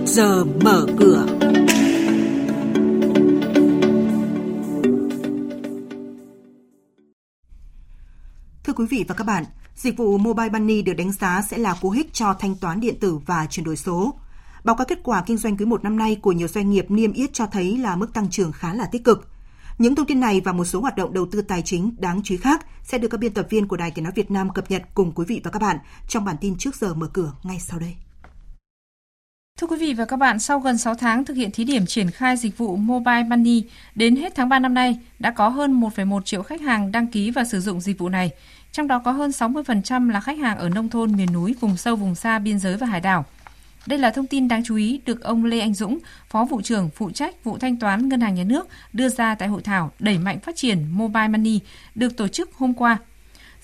trước giờ mở cửa. Thưa quý vị và các bạn, dịch vụ Mobile Money được đánh giá sẽ là cú hích cho thanh toán điện tử và chuyển đổi số. Báo cáo kết quả kinh doanh quý một năm nay của nhiều doanh nghiệp niêm yết cho thấy là mức tăng trưởng khá là tích cực. Những thông tin này và một số hoạt động đầu tư tài chính đáng chú ý khác sẽ được các biên tập viên của Đài Tiếng nói Việt Nam cập nhật cùng quý vị và các bạn trong bản tin trước giờ mở cửa ngay sau đây. Thưa quý vị và các bạn, sau gần 6 tháng thực hiện thí điểm triển khai dịch vụ Mobile Money, đến hết tháng 3 năm nay đã có hơn 1,1 triệu khách hàng đăng ký và sử dụng dịch vụ này. Trong đó có hơn 60% là khách hàng ở nông thôn, miền núi, vùng sâu, vùng xa, biên giới và hải đảo. Đây là thông tin đáng chú ý được ông Lê Anh Dũng, Phó vụ trưởng phụ trách vụ thanh toán Ngân hàng Nhà nước đưa ra tại hội thảo đẩy mạnh phát triển Mobile Money được tổ chức hôm qua.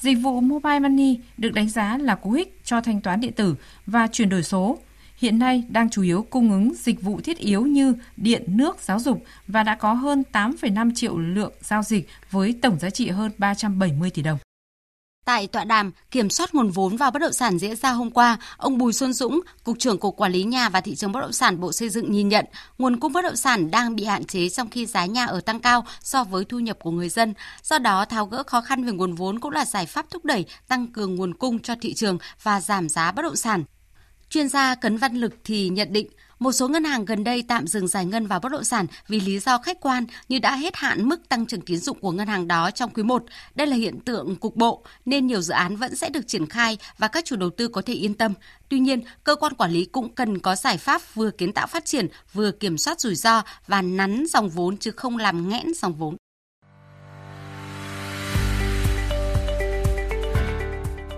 Dịch vụ Mobile Money được đánh giá là cú hích cho thanh toán điện tử và chuyển đổi số. Hiện nay đang chủ yếu cung ứng dịch vụ thiết yếu như điện, nước, giáo dục và đã có hơn 8,5 triệu lượng giao dịch với tổng giá trị hơn 370 tỷ đồng. Tại tọa đàm kiểm soát nguồn vốn vào bất động sản diễn ra hôm qua, ông Bùi Xuân Dũng, Cục trưởng Cục Quản lý Nhà và Thị trường Bất động sản Bộ Xây dựng nhìn nhận nguồn cung bất động sản đang bị hạn chế trong khi giá nhà ở tăng cao so với thu nhập của người dân. Do đó, tháo gỡ khó khăn về nguồn vốn cũng là giải pháp thúc đẩy tăng cường nguồn cung cho thị trường và giảm giá bất động sản. Chuyên gia Cấn Văn Lực thì nhận định một số ngân hàng gần đây tạm dừng giải ngân vào bất động sản vì lý do khách quan như đã hết hạn mức tăng trưởng tín dụng của ngân hàng đó trong quý 1. Đây là hiện tượng cục bộ nên nhiều dự án vẫn sẽ được triển khai và các chủ đầu tư có thể yên tâm. Tuy nhiên, cơ quan quản lý cũng cần có giải pháp vừa kiến tạo phát triển, vừa kiểm soát rủi ro và nắn dòng vốn chứ không làm nghẽn dòng vốn.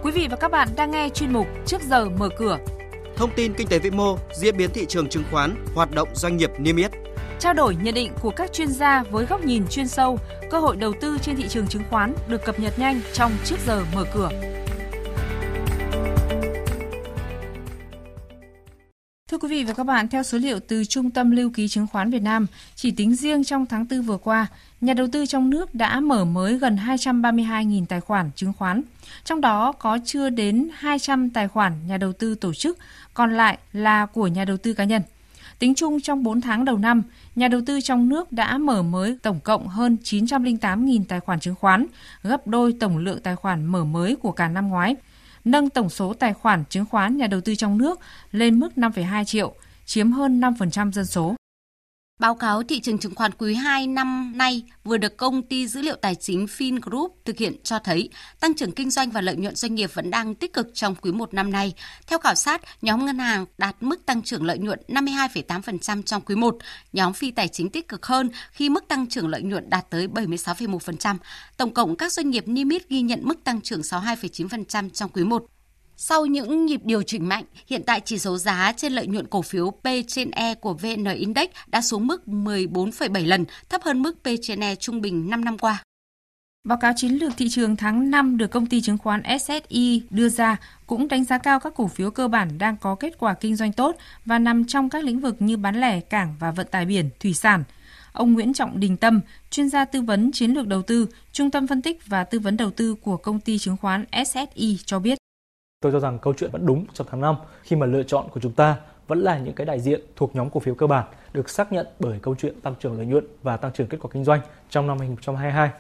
Quý vị và các bạn đang nghe chuyên mục Trước giờ mở cửa thông tin kinh tế vĩ mô, diễn biến thị trường chứng khoán, hoạt động doanh nghiệp niêm yết. Trao đổi nhận định của các chuyên gia với góc nhìn chuyên sâu, cơ hội đầu tư trên thị trường chứng khoán được cập nhật nhanh trong trước giờ mở cửa. Thưa quý vị và các bạn, theo số liệu từ Trung tâm Lưu ký Chứng khoán Việt Nam, chỉ tính riêng trong tháng 4 vừa qua, nhà đầu tư trong nước đã mở mới gần 232.000 tài khoản chứng khoán. Trong đó có chưa đến 200 tài khoản nhà đầu tư tổ chức, còn lại là của nhà đầu tư cá nhân. Tính chung trong 4 tháng đầu năm, nhà đầu tư trong nước đã mở mới tổng cộng hơn 908.000 tài khoản chứng khoán, gấp đôi tổng lượng tài khoản mở mới của cả năm ngoái – nâng tổng số tài khoản chứng khoán nhà đầu tư trong nước lên mức 5,2 triệu, chiếm hơn 5% dân số. Báo cáo thị trường chứng khoán quý 2 năm nay vừa được công ty dữ liệu tài chính FinGroup thực hiện cho thấy tăng trưởng kinh doanh và lợi nhuận doanh nghiệp vẫn đang tích cực trong quý 1 năm nay. Theo khảo sát, nhóm ngân hàng đạt mức tăng trưởng lợi nhuận 52,8% trong quý 1, nhóm phi tài chính tích cực hơn khi mức tăng trưởng lợi nhuận đạt tới 76,1%. Tổng cộng các doanh nghiệp niêm yết ghi nhận mức tăng trưởng 62,9% trong quý 1. Sau những nhịp điều chỉnh mạnh, hiện tại chỉ số giá trên lợi nhuận cổ phiếu P trên E của VN Index đã xuống mức 14,7 lần, thấp hơn mức P trên E trung bình 5 năm qua. Báo cáo chiến lược thị trường tháng 5 được công ty chứng khoán SSI đưa ra cũng đánh giá cao các cổ phiếu cơ bản đang có kết quả kinh doanh tốt và nằm trong các lĩnh vực như bán lẻ, cảng và vận tải biển, thủy sản. Ông Nguyễn Trọng Đình Tâm, chuyên gia tư vấn chiến lược đầu tư, Trung tâm phân tích và tư vấn đầu tư của công ty chứng khoán SSI cho biết. Tôi cho rằng câu chuyện vẫn đúng trong tháng 5 khi mà lựa chọn của chúng ta vẫn là những cái đại diện thuộc nhóm cổ phiếu cơ bản được xác nhận bởi câu chuyện tăng trưởng lợi nhuận và tăng trưởng kết quả kinh doanh trong năm 2022.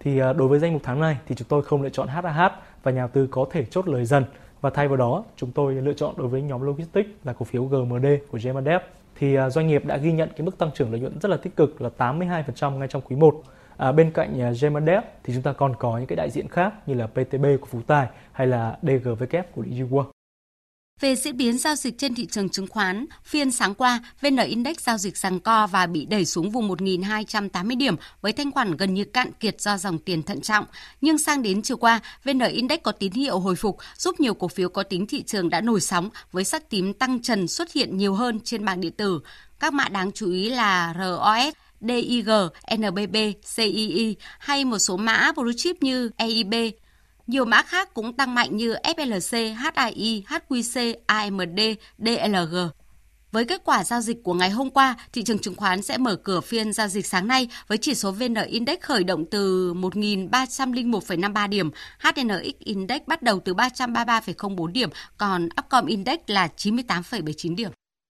Thì à, đối với danh mục tháng này thì chúng tôi không lựa chọn HAH và nhà đầu tư có thể chốt lời dần. Và thay vào đó, chúng tôi lựa chọn đối với nhóm logistics là cổ phiếu GMD của GMDF thì à, doanh nghiệp đã ghi nhận cái mức tăng trưởng lợi nhuận rất là tích cực là 82% ngay trong quý 1 À, bên cạnh à, uh, Gemandev thì chúng ta còn có những cái đại diện khác như là PTB của Phú Tài hay là DGVK của Lý Về diễn biến giao dịch trên thị trường chứng khoán, phiên sáng qua, VN Index giao dịch giằng co và bị đẩy xuống vùng 1.280 điểm với thanh khoản gần như cạn kiệt do dòng tiền thận trọng. Nhưng sang đến chiều qua, VN Index có tín hiệu hồi phục, giúp nhiều cổ phiếu có tính thị trường đã nổi sóng với sắc tím tăng trần xuất hiện nhiều hơn trên bảng điện tử. Các mã đáng chú ý là ROS, DIG, NBB, CII hay một số mã blue chip như EIB. Nhiều mã khác cũng tăng mạnh như FLC, HII, HQC, AMD, DLG. Với kết quả giao dịch của ngày hôm qua, thị trường chứng khoán sẽ mở cửa phiên giao dịch sáng nay với chỉ số VN Index khởi động từ 1.301,53 điểm, HNX Index bắt đầu từ 333,04 điểm, còn Upcom Index là 98,79 điểm.